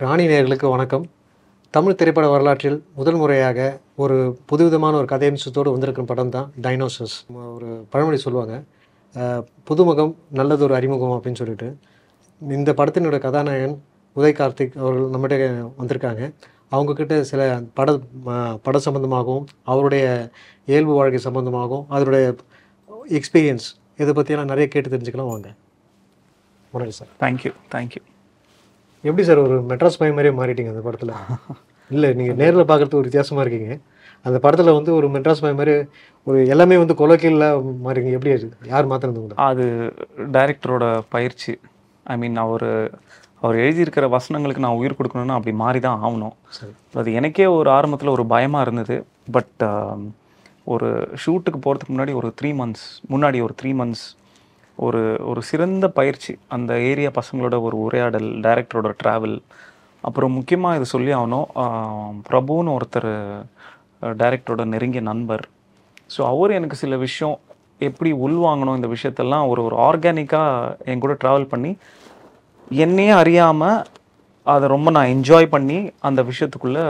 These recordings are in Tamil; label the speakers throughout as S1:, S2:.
S1: ராணி நேர்களுக்கு வணக்கம். தமிழ் திரைப்பட வரலாற்றில் முதல் முறையாக ஒரு புதுவிதமான ஒரு கதையம்சத்தோடு வந்திருக்கிற படம் தான் டைனோசஸ் ஒரு பழமொழி சொல்லுவாங்க. புதுமுகம் நல்லது ஒரு அறிமுகம் அப்படின்னு சொல்லிட்டு. இந்த படத்தினோட கதாநாயகன் உதய் கார்த்திக் அவர்கள் நம்மகிட்ட வந்திருக்காங்க. அவங்கக்கிட்ட சில பட பட சம்மந்தமாகவும் அவருடைய இயல்பு வாழ்க்கை சம்மந்தமாகவும் அதனுடைய எக்ஸ்பீரியன்ஸ் இதை பற்றியெல்லாம் நிறைய கேட்டு தெரிஞ்சுக்கலாம் வாங்க. வணக்கம் sir.
S2: Thank you thank you
S1: எப்படி சார் ஒரு மெட்ராஸ் பையன் மாதிரியே மாறிட்டீங்க அந்த படத்தில்? இல்லை நீங்கள் நேரில் பார்க்குறதுக்கு ஒரு வித்தியாசமாக இருக்கீங்க. அந்த படத்தில் வந்து ஒரு மெட்ராஸ் பையன் மாதிரி ஒரு எல்லாமே வந்து கொலக்கீழில் மாறிங்க எப்படி அது? யார் மாற்றினது
S2: அது டைரக்டரோட பயிற்சி. ஐ மீன் அவர் அவர் எழுதியிருக்கிற வசனங்களுக்கு நான் உயிர் கொடுக்கணும்னா அப்படி மாறி தான் ஆகணும் அது எனக்கே ஒரு ஆரம்பத்தில் ஒரு பயமாக இருந்தது. பட் ஒரு ஷூட்டுக்கு போகிறதுக்கு முன்னாடி ஒரு த்ரீ மந்த்ஸ் முன்னாடி ஒரு த்ரீ மந்த்ஸ் ஒரு ஒரு சிறந்த பயிற்சி. அந்த ஏரியா பசங்களோட ஒரு உரையாடல் டைரக்டரோட ட்ராவல் அப்புறம் முக்கியமாக இது சொல்லி ஆகணும் பிரபுன்னு ஒருத்தர் டைரக்டரோட நெருங்கிய நண்பர். ஸோ அவர் எனக்கு சில விஷயம் எப்படி உள்வாங்கணும் இந்த விஷயத்தெல்லாம் ஒரு ஒரு ஆர்கானிக்காக என் கூட ட்ராவல் பண்ணி என்னையே அறியாமல் அதை ரொம்ப நான் என்ஜாய் பண்ணி அந்த விஷயத்துக்குள்ளே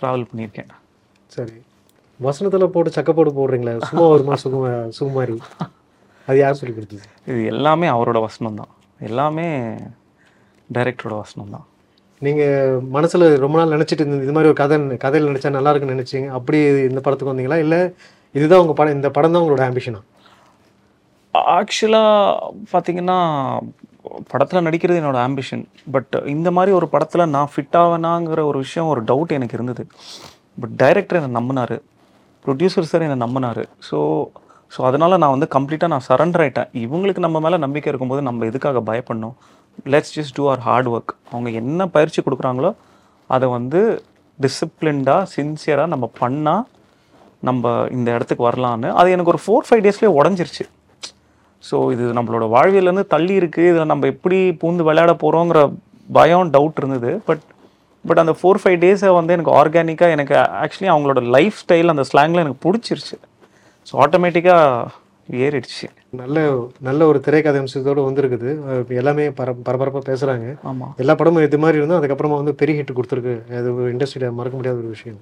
S2: ட்ராவல் பண்ணியிருக்கேன்.
S1: சரி. வசனத்தில் போட்டு சக்கப்போடு போடுறீங்களே. சும்மா வருமா சுகுமா சுகுமாரி. அது யார் சொல்லி கொடுத்தது?
S2: இது எல்லாமே அவரோட வசனம் தான். எல்லாமே டைரக்டரோட வசனம் தான்.
S1: நீங்கள் மனசில் ரொம்ப நாள் நினச்சிட்டு இருந்தது இது மாதிரி ஒரு கதை கதையில் நினச்சா நல்லா இருக்குன்னு நினச்சிங்க. அப்படி இந்த படத்துக்கு வந்தீங்களா? இல்லை இதுதான் உங்கள் படம் இந்த படம் தான் உங்களோட ஆம்பிஷனா
S2: ஆக்சுவலாக பார்த்தீங்கன்னா படத்தில் நடிக்கிறது என்னோட ஆம்பிஷன் பட் இந்த மாதிரி ஒரு படத்தில் நான் ஃபிட் ஆவேனாங்கிற ஒரு விஷயம் ஒரு டவுட் எனக்கு இருந்தது. பட் டைரக்டர் என்னை நம்பினார். ப்ரொடியூசர் சார் என்னை நம்பினார். ஸோ ஸோ அதனால் நான் வந்து கம்ப்ளீட்டாக நான் சரண்டர் ஆகிட்டேன் இவங்களுக்கு நம்ம மேலே நம்பிக்கை இருக்கும்போது நம்ம எதுக்காக பயப்படணும்? Let's just do our hard work அவங்க என்ன பயிற்சி கொடுக்குறாங்களோ அதை வந்து டிசிப்ளின்டாக சின்சியராக நம்ம பண்ணால் நம்ம இந்த இடத்துக்கு வரலான்னு அது எனக்கு ஒரு ஃபோர் ஃபைவ் டேஸ்லேயே உடஞ்சிருச்சு. ஸோ இது நம்மளோட வாழ்வியலேருந்து தள்ளி இருக்குது இதில் நம்ம எப்படி பூந்து விளையாட போகிறோங்கிற பயம் டவுட் இருந்தது. பட் பட் அந்த ஃபோர் ஃபைவ் டேஸை வந்து எனக்கு ஆர்கானிக்காக எனக்கு ஆக்சுவலி அவங்களோட லைஃப் ஸ்டைல் அந்த ஸ்லாங்கில் எனக்கு பிடிச்சிருச்சு. ஸோ ஆட்டோமேட்டிக்காக ஏறிடுச்சு.
S1: நல்ல நல்ல ஒரு திரைக்கதை அம்சத்தோடு வந்திருக்குது. எல்லாமே பர பரபரப்பாக பேசுகிறாங்க
S2: ஆமாம்
S1: எல்லா படமும் இது மாதிரி இருந்தும் அதுக்கப்புறமா வந்து பெரிய ஹிட் கொடுத்துருக்கு. அது ஒரு இண்டஸ்ட்ரியில் மறக்க முடியாத ஒரு விஷயம்.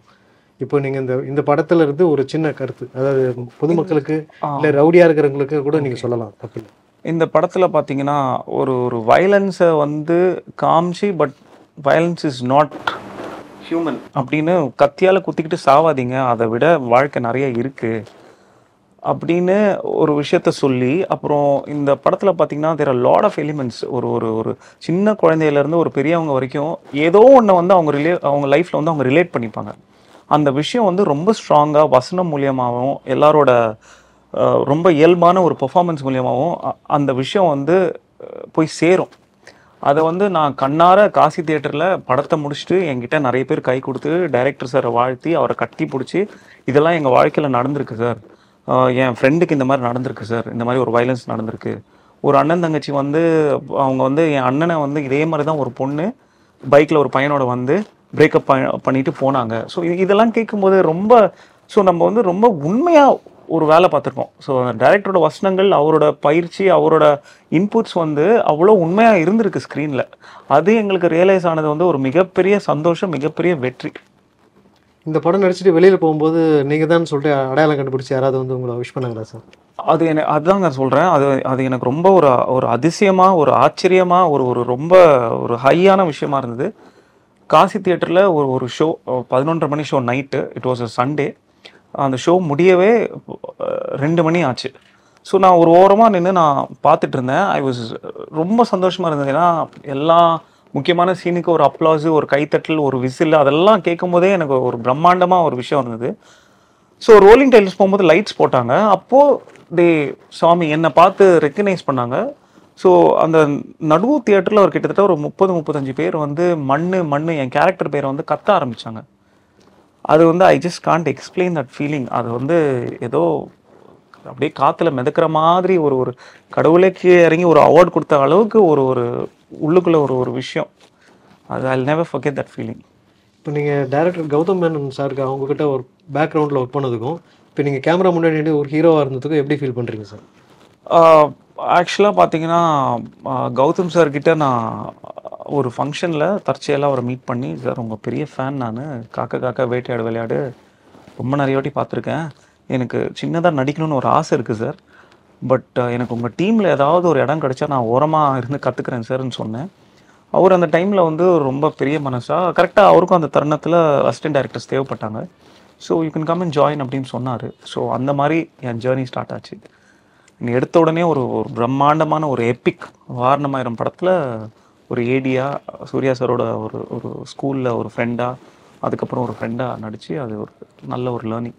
S1: இப்போ நீங்கள் இந்த இந்த படத்துல இருந்து ஒரு சின்ன கருத்து. அதாவது பொதுமக்களுக்கு இல்லை ரவுடியாக இருக்கிறவங்களுக்கு கூட நீங்கள் சொல்லலாம். தப்பு
S2: இந்த படத்தில் பார்த்தீங்கன்னா ஒரு ஒரு வயலன்ஸை வந்து காமிச்சு but violence is not human அப்படின்னு கத்தியால் குத்திக்கிட்டு சாவாதீங்க. அதை விட வாழ்க்கை நிறைய இருக்குது அப்படின்னு ஒரு விஷயத்த சொல்லி அப்புறம் இந்த படத்தில் பார்த்தீங்கன்னா தேர் லாட் ஆஃப் எலிமெண்ட்ஸ் ஒரு ஒரு ஒரு சின்ன குழந்தையிலேருந்து ஒரு பெரியவங்க வரைக்கும் ஏதோ ஒன்று வந்து அவங்க ரிலே அவங்க லைஃப்பில் வந்து அவங்க ரிலேட் பண்ணிப்பாங்க. அந்த விஷயம் வந்து ரொம்ப ஸ்ட்ராங்காக வசனம் மூலியமாகவும் எல்லாரோட ரொம்ப இயல்பான ஒரு பெர்ஃபார்மன்ஸ் மூலியமாகவும் அந்த விஷயம் வந்து போய் சேரும். அதை வந்து நான் கண்ணார காசி தியேட்டரில் படத்தை முடிச்சுட்டு என்கிட்ட நிறைய பேர் கை கொடுத்து டைரக்டர் சாரை வாழ்த்தி அவரை கட்டி பிடிச்சி இதெல்லாம் எங்கள் வாழ்க்கையில் நடந்திருக்கு சார் என் ஃப்ரெண்டுக்கு இந்த மாதிரி நடந்திருக்கு சார் இந்த மாதிரி ஒரு வயலன்ஸ் நடந்திருக்கு. ஒரு அண்ணன் தங்கச்சி வந்து அவங்க வந்து என் அண்ணனை வந்து இதே மாதிரி தான் ஒரு பொண்ணு பைக்கில் ஒரு பையனோட வந்து பிரேக்கப் பண்ணிட்டு போனாங்க. ஸோ இதெல்லாம் கேட்கும்போது ரொம்ப ஸோ நம்ம வந்து ரொம்ப உண்மையாக ஒரு வேலை பார்த்துருக்கோம். ஸோ டைரக்டரோட வசனங்கள் அவரோட பயிற்சி அவரோட இன்புட்ஸ் வந்து அவ்வளோ உண்மையாக இருந்திருக்கு ஸ்க்ரீனில் அது எங்களுக்கு ரியலைஸ் ஆனது வந்து ஒரு மிகப்பெரிய சந்தோஷம் மிகப்பெரிய வெற்றி.
S1: இந்த படம் நடிச்சுட்டு வெளியில் போகும்போது நீங்கள் தான் சொல்லிட்டு அடையாளம் கண்டுபிடிச்சி யாராவது வந்து உங்களை விஷ் பண்ணாங்களா சார்
S2: அது எனக்கு அதுதான் நான் சொல்கிறேன் அது அது எனக்கு ரொம்ப ஒரு ஒரு அதிசயமாக ஒரு ஆச்சரியமாக ஒரு ஒரு ரொம்ப ஒரு ஹையான விஷயமா இருந்தது. காசி தியேட்டரில் ஒரு ஒரு ஷோ பதினொன்றரை மணி show night it was a Sunday அந்த ஷோ முடியவே ரெண்டு மணி ஆச்சு. ஸோ நான் ஒரு ஓரமாக நின்று நான் பார்த்துட்டு இருந்தேன். ஐ வாஸ் ரொம்ப சந்தோஷமாக இருந்தது. ஏன்னா எல்லா முக்கியமான சீனுக்கு ஒரு அப்ளாஸு ஒரு கைத்தட்டல் ஒரு விசில் அதெல்லாம் கேட்கும் போதே எனக்கு ஒரு பிரம்மாண்டமாக ஒரு விஷயம் இருந்தது. ஸோ ரோலிங் டைல்ஸ் போகும்போது லைட்ஸ் போட்டாங்க. அப்போது தே சாமி என்னை பார்த்து ரெக்கக்னைஸ் பண்ணாங்க. ஸோ அந்த நடுவு தியேட்டரில் ஒரு கிட்டத்தட்ட ஒரு முப்பது முப்பத்தஞ்சு பேர் வந்து மண் மண் என் கேரக்டர் பேரை வந்து கத்த ஆரம்பித்தாங்க அது வந்து I just can't explain that feeling அது வந்து ஏதோ அப்படியே காற்றுல மிதக்கிற மாதிரி ஒரு ஒரு கடவுளே கீழே இறங்கி ஒரு அவார்ட் கொடுத்த அளவுக்கு ஒரு ஒரு உள்ளுக்குள்ள ஒரு ஒரு விஷயம். அது I never forget that feeling
S1: இப்போ நீங்கள் டைரக்டர் கௌதம் மேனன் சாருக்கு அவங்கக்கிட்ட ஒரு பேக்ரவுண்டில் ஒர்க் பண்ணதுக்கும் இப்போ நீங்கள் கேமரா முன்னாடி ஒரு ஹீரோவாக இருந்ததுக்கும் எப்படி ஃபீல் பண்ணுறீங்க சார்
S2: ஆக்சுவலாக பார்த்தீங்கன்னா கௌதம் சார் கிட்ட நான் ஒரு ஃபங்க்ஷனில் தற்செயலாக அவரை மீட் பண்ணி சார் உங்கள் பெரிய ஃபேன் நான். காக்க காக்க வேட்டையாடு விளையாடு. ரொம்ப நிறைய வாட்டி பார்த்துருக்கேன் எனக்கு சின்னதாக நடிக்கணும்னு ஒரு ஆசை இருக்குது சார் பட் uh, எனக்கு உங்கள் டீமில் ஏதாவது ஒரு இடம் கிடச்சா நான் ஓரமாக இருந்து கற்றுக்குறேன் சார்னு சொன்னேன். அவர் அந்த டைமில் வந்து ரொம்ப பெரிய மனசாக கரெக்டாக அவருக்கும் அந்த தருணத்தில் assistant directors தேவைப்பட்டாங்க. So you can come and join அப்படின்னு சொன்னார். ஸோ அந்த மாதிரி என் ஜேர்னி ஸ்டார்ட் ஆச்சு. நீ எடுத்த உடனே ஒரு ஒரு பிரம்மாண்டமான ஒரு எப்பிக் வாரணமாயிரம் படத்தில் ஒரு ஏடியா சூர்யா சாரோட ஒரு ஒரு ஸ்கூலில் ஒரு ஃப்ரெண்டாக அதுக்கப்புறம் ஒரு ஃப்ரெண்டாக நடித்து அது ஒரு நல்ல ஒரு லேர்னிங்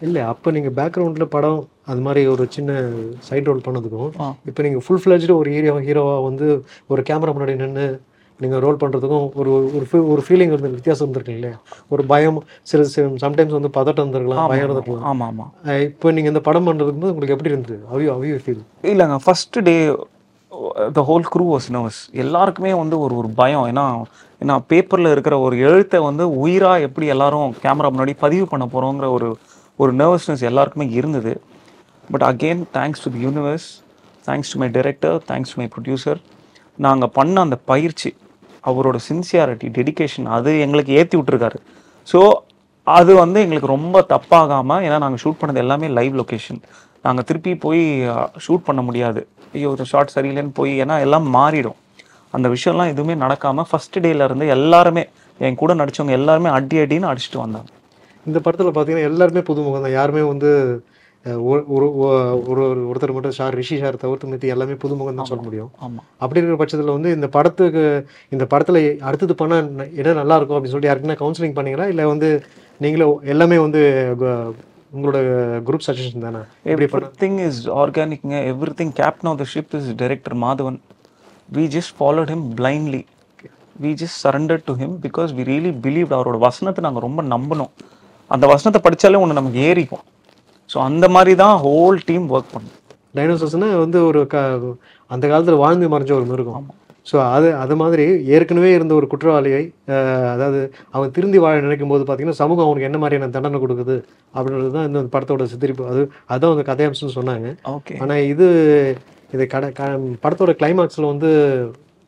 S1: இல்லை அப்போ நீங்கள் பேக்ரவுண்டில் படம் அது மாதிரி ஒரு சின்ன சைட் ரோல் பண்ணதுக்கும். இப்போ நீங்கள் ஃபுல் ஃப்ளெஜ்டு ஒரு ஹீரோ ஹீரோவாக வந்து ஒரு கேமரா முன்னாடி நின்று நீங்கள் ரோல் பண்ணுறதுக்கும் ஒரு ஒரு feel- ஒரு ஃபீலிங் வந்து வித்தியாசம் இருந்திருக்கு இல்லையா? ஒரு பயம் சில சம்டைம்ஸ் வந்து பதட்டம் இருந்திருக்கலாம் பயம் இருந்திருக்கலாம்.
S2: ஆமாம் ஆமாம்
S1: இப்போ நீங்கள் இந்த படம் பண்ணுறதுக்கு போது உங்களுக்கு எப்படி இருந்தது? அவியோ அவியோ ஃபீல்
S2: இல்லைங்க first day the whole crew was nervous எல்லாருக்குமே வந்து ஒரு ஒரு பயம். ஏன்னா ஏன்னா பேப்பரில் இருக்கிற ஒரு எழுத்தை வந்து உயிராக எப்படி எல்லாரும் கேமரா முன்னாடி பதிவு பண்ண போகிறோங்கிற ஒரு ஒரு நர்வஸ்னஸ் எல்லாருக்குமே இருந்தது. But again thanks to the universe thanks to my director thanks to my producer நாங்கள் பண்ண அந்த பயிற்சி அவரோட சின்சியாரிட்டி டெடிகேஷன் அது எங்களுக்கு ஏற்றி விட்டுருக்காரு. ஸோ அது வந்து எங்களுக்கு ரொம்ப தப்பாகாமல் ஏன்னா நாங்கள் ஷூட் பண்ணது எல்லாமே லைவ் லொக்கேஷன் நாங்கள் திருப்பி போய் ஷூட் பண்ண முடியாது. ஐயோ ஒரு ஷார்ட் சரியில்லைன்னு போய் ஏன்னா எல்லாம் மாறிடும். அந்த விஷயம்லாம் எதுவுமே நடக்காமல் ஃபஸ்ட்டு டேலேருந்து எல்லாருமே என் கூட நடிச்சவங்க எல்லாருமே அடி அடின்னு அடிச்சுட்டு வந்தாங்க.
S1: இந்த படத்தில் பார்த்தீங்கன்னா எல்லாருமே புதுமுகம் தான் யாருமே வந்து ஒரு ஒரு ஒரு ஒரு- ஒருத்தர் மட்டும் ஷார் ரிஷி ஷார் தவிர்த்து மித்தி எல்லாமே புதுமுகம் தான் சொல்ல முடியும். அப்படி இருக்கிற பட்சத்தில் வந்து இந்த படத்துக்கு இந்த படத்தில் அடுத்தது பண்ணால் இடம் நல்லா இருக்கும் அப்படின்னு சொல்லிட்டு யாருக்குன்னா கவுன்சிலிங் பண்ணீங்களா? இல்லை வந்து நீங்களே எல்லாமே வந்து உங்களோட குரூப் சஜஷன் தானே? பண்ண?
S2: Everything is ஆர்கானிக்ங்க everything captain of the ship is director Madhavan we just followed him blindly we just surrender to him because we really believe அவரோட வசனத்தை நாங்கள் ரொம்ப நம்பினோம். அந்த வசனத்தை படித்தாலே ஒன்று நமக்கு ஏறிக்கும். ஸோ அந்த மாதிரி தான் ஹோல் டீம் ஒர்க் பண்ணும்.
S1: டைனோசர்ஸ்னா வந்து ஒரு க அந்த காலத்தில் வாழ்ந்து மறைஞ்ச ஒரு மிருகம். ஸோ அது அது மாதிரி ஏற்கனவே இருந்த ஒரு குற்றவாளியை அதாவது அவன் திருந்தி வாழ நினைக்கும் போது பார்த்தீங்கன்னா சமூகம் அவனுக்கு என்ன மாதிரியான தண்டனை கொடுக்குது அப்படின்றது தான் இந்த படத்தோட சித்தரிப்பு. அது அதுதான் அந்த கதையம்சம்னு சொன்னாங்க.
S2: ஓகே.
S1: ஆனால் இது இது கடை படத்தோட கிளைமாக்ஸில் வந்து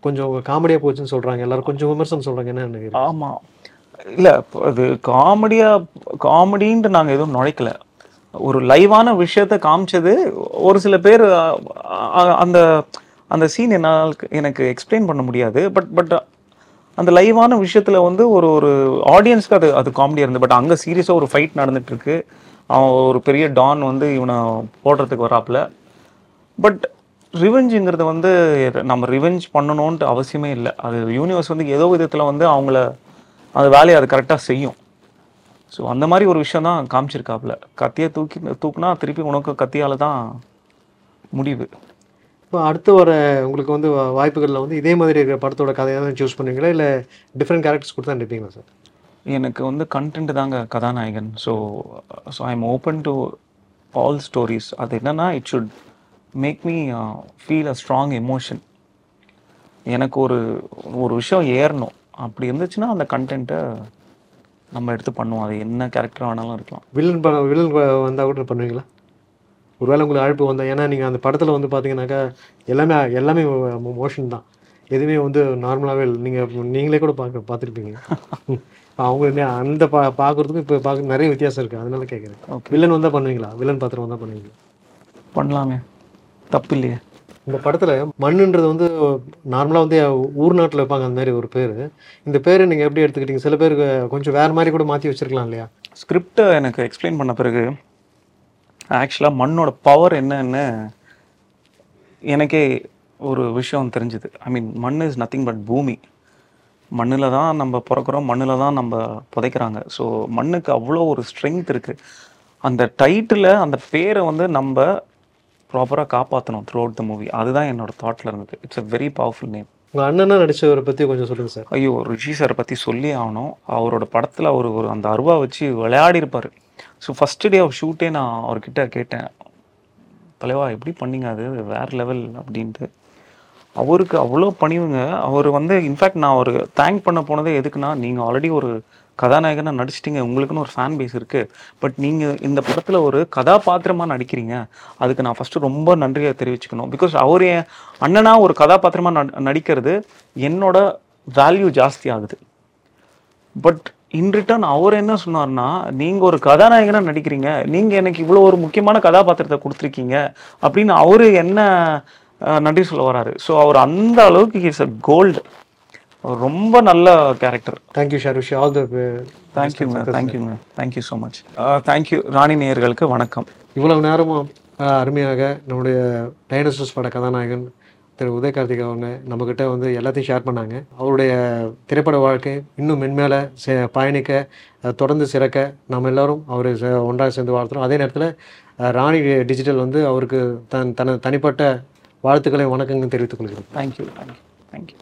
S1: கொஞ்சம் காமெடியாக போச்சுன்னு சொல்கிறாங்க எல்லாரும் கொஞ்சம் விமர்சனம் சொல்கிறாங்க என்ன
S2: ஆமாம் இல்லை அது காமெடியாக காமெடின்ட்டு நாங்கள் எதுவும் நுழைக்கல. ஒரு லைவான விஷயத்த காமிச்சது ஒரு சில பேர் அந்த அந்த சீன் என்னால் எனக்கு எக்ஸ்பிளைன் பண்ண முடியாது. பட் பட் அந்த லைவான விஷயத்தில் வந்து ஒரு ஒரு ஆடியன்ஸ்க்கு அது அது காமெடியாக இருந்தது. பட் அங்கே சீரியஸாக ஒரு ஃபைட் நடந்துகிட்ருக்கு அவன் ஒரு பெரிய டான் வந்து இவனை போடுறதுக்கு வராப்புல. பட் ரிவெஞ்சுங்கிறது வந்து நம்ம ரிவெஞ்ச் பண்ணணுன்ட்டு அவசியமே இல்லை. அது யூனிவர்ஸ் வந்து ஏதோ விதத்தில் வந்து அவங்கள அந்த வேலையை அது கரெக்டாக செய்யும். ஸோ அந்த மாதிரி ஒரு விஷயம் தான் காமிச்சிருக்காப்புல. கத்தியை தூக்கி தூக்குனா திருப்பி உனக்கு கத்தியால் தான் முடிவு.
S1: இப்போ அடுத்து வர உங்களுக்கு வந்து வாய்ப்புகளில் வந்து இதே மாதிரி இருக்கிற படத்தோட கதையை தான் சூஸ் பண்ணுவீங்களா? இல்லை டிஃப்ரெண்ட் கேரக்டர்ஸ் கொடுத்தா நடிப்பீங்களா சார்
S2: எனக்கு வந்து கண்டென்ட் தாங்க கதாநாயகன். So so I am open to all stories அது என்னன்னா it should make me feel a strong emotion எனக்கு ஒரு ஒரு விஷயம் ஏறணும். அப்படி இருந்துச்சுன்னா அந்த கண்டென்ட்டை நம்ம எடுத்து பண்ணுவோம். அது என்ன கேரக்டர் வேணாலும் இருக்கலாம்.
S1: வில்லன் படம் வில்லன் வந்தால் கூட பண்ணுவீங்களா? ஒருவேளை உங்களுக்கு அழைப்பு வந்தா ஏன்னா நீங்கள் அந்த படத்தில் வந்து பார்த்தீங்கன்னாக்கா எல்லாமே எல்லாமே மோஷன் தான். எதுவுமே வந்து நார்மலாகவே இல்லை. நீங்கள் நீங்களே கூட பார்க்க பார்த்துருப்பீங்க அவங்க அந்த பா பார்க்குறதுக்கும் இப்போ பார்க்க நிறைய வித்தியாசம் இருக்குது அதனால கேட்குறேன். வில்லன் வந்தால் பண்ணுவீங்களா? வில்லன் பாத்திரம் வந்தால் பண்ணுவீங்களா?
S2: பண்ணலாமே தப்பு இல்லையே.
S1: இந்த படத்தில் மண்ணுன்றது வந்து நார்மலாக வந்து ஊர் நாட்டில் வைப்பாங்க அந்த மாதிரி ஒரு பேர். இந்த பேரை நீங்கள் எப்படி எடுத்துக்கிட்டீங்க? சில பேருக்கு கொஞ்சம் வேறு மாதிரி கூட மாற்றி வச்சிருக்கலாம் இல்லையா?
S2: ஸ்கிரிப்டை எனக்கு எக்ஸ்பிளைன் பண்ண பிறகு ஆக்சுவலாக மண்ணோட பவர் என்னன்னு எனக்கே ஒரு விஷயம் தெரிஞ்சுது. ஐ மீன் மண் இஸ் நத்திங் பட் பூமி. மண்ணில் தான் நம்ம பிறக்கிறோம் மண்ணில் தான் நம்ம புதைக்கிறாங்க. ஸோ மண்ணுக்கு அவ்வளோ ஒரு ஸ்ட்ரென்த் இருக்குது அந்த டைட்டில் அந்த பேரை வந்து நம்ம ப்ராப்பராக காப்பாற்றணும் த்ரூ அவுட் த மூவி அதுதான் என்னோட தாட்டில் இருந்தது. It's a very powerful name
S1: உங்கள் அண்ணனா நடிச்சவரை பற்றி கொஞ்சம் சொல்லுங்கள் சார்.
S2: ஐயோ ரிஷி சாரை பற்றி சொல்லி ஆகணும். அவரோட படத்தில் அவர் ஒரு அந்த அருவா வச்சு விளையாடி இருப்பார் ஸோ ஃபஸ்ட்டு டே ஆஃப் ஷூட்டே நான் அவர்கிட்ட கேட்டேன். தலைவா எப்படி பண்ணீங்க அது? வேறு லெவல் அப்படின்ட்டு. அவருக்கு அவ்வளோ பணிவுங்க. அவர் வந்து இன்ஃபேக்ட் நான் ஒரு தேங்க் பண்ண போனதே எதுக்குன்னா நீங்கள் ஆல்ரெடி ஒரு கதாநாயகனாக நடிச்சிட்டிங்க உங்களுக்குன்னு ஒரு ஃபேன் பேஸ் இருக்குது பட் நீங்கள் இந்த படத்தில் ஒரு கதாபாத்திரமாக நடிக்கிறீங்க. அதுக்கு நான் ஃபஸ்ட்டு ரொம்ப நன்றியை தெரிவிச்சுக்கணும். பிகாஸ் அவர் என் அண்ணனாக ஒரு கதாபாத்திரமாக நடிக்கிறது என்னோட வேல்யூ ஜாஸ்தி ஆகுது. பட் இன் ரிட்டர்ன் அவர் என்ன சொன்னார்னா நீங்கள் ஒரு கதாநாயகனாக நடிக்கிறீங்க. நீங்கள் எனக்கு இவ்வளோ ஒரு முக்கியமான கதாபாத்திரத்தை கொடுத்துருக்கீங்க. அப்படின்னு அவர் என்ன நன்றி சொல்ல வராரு. ஸோ அவர் அந்த அளவுக்கு இஸ் அ கோல்டு ரொம்ப நல்ல கேரக்டர்
S1: தேங்க்யூ ஷாருஷி ஆல் த
S2: தேங்க்யூங்க தேங்க்யூங்க thank you so much thank you Rani நேயர்களுக்கு வணக்கம்.
S1: இவ்வளவு நேரமும் அருமையாக நம்முடைய டைனோசஸ் பட கதாநாயகன் திரு உதய கார்த்திக் அவங்க நம்மக்கிட்ட வந்து எல்லாத்தையும் ஷேர் பண்ணாங்க. அவருடைய திரைப்பட வாழ்க்கை இன்னும் மென்மேல பயணிக்க தொடர்ந்து சிறக்க நம்ம எல்லாரும் அவர் ஒன்றாக சேர்ந்து வாழ்த்துறோம். அதே நேரத்தில் ராணி டிஜிட்டல் வந்து அவருக்கு தன் தனது தனிப்பட்ட வாழ்த்துக்களை வணக்கங்கள் தெரிவித்துக் கொள்கிறோம்.
S2: Thank you thank you thank you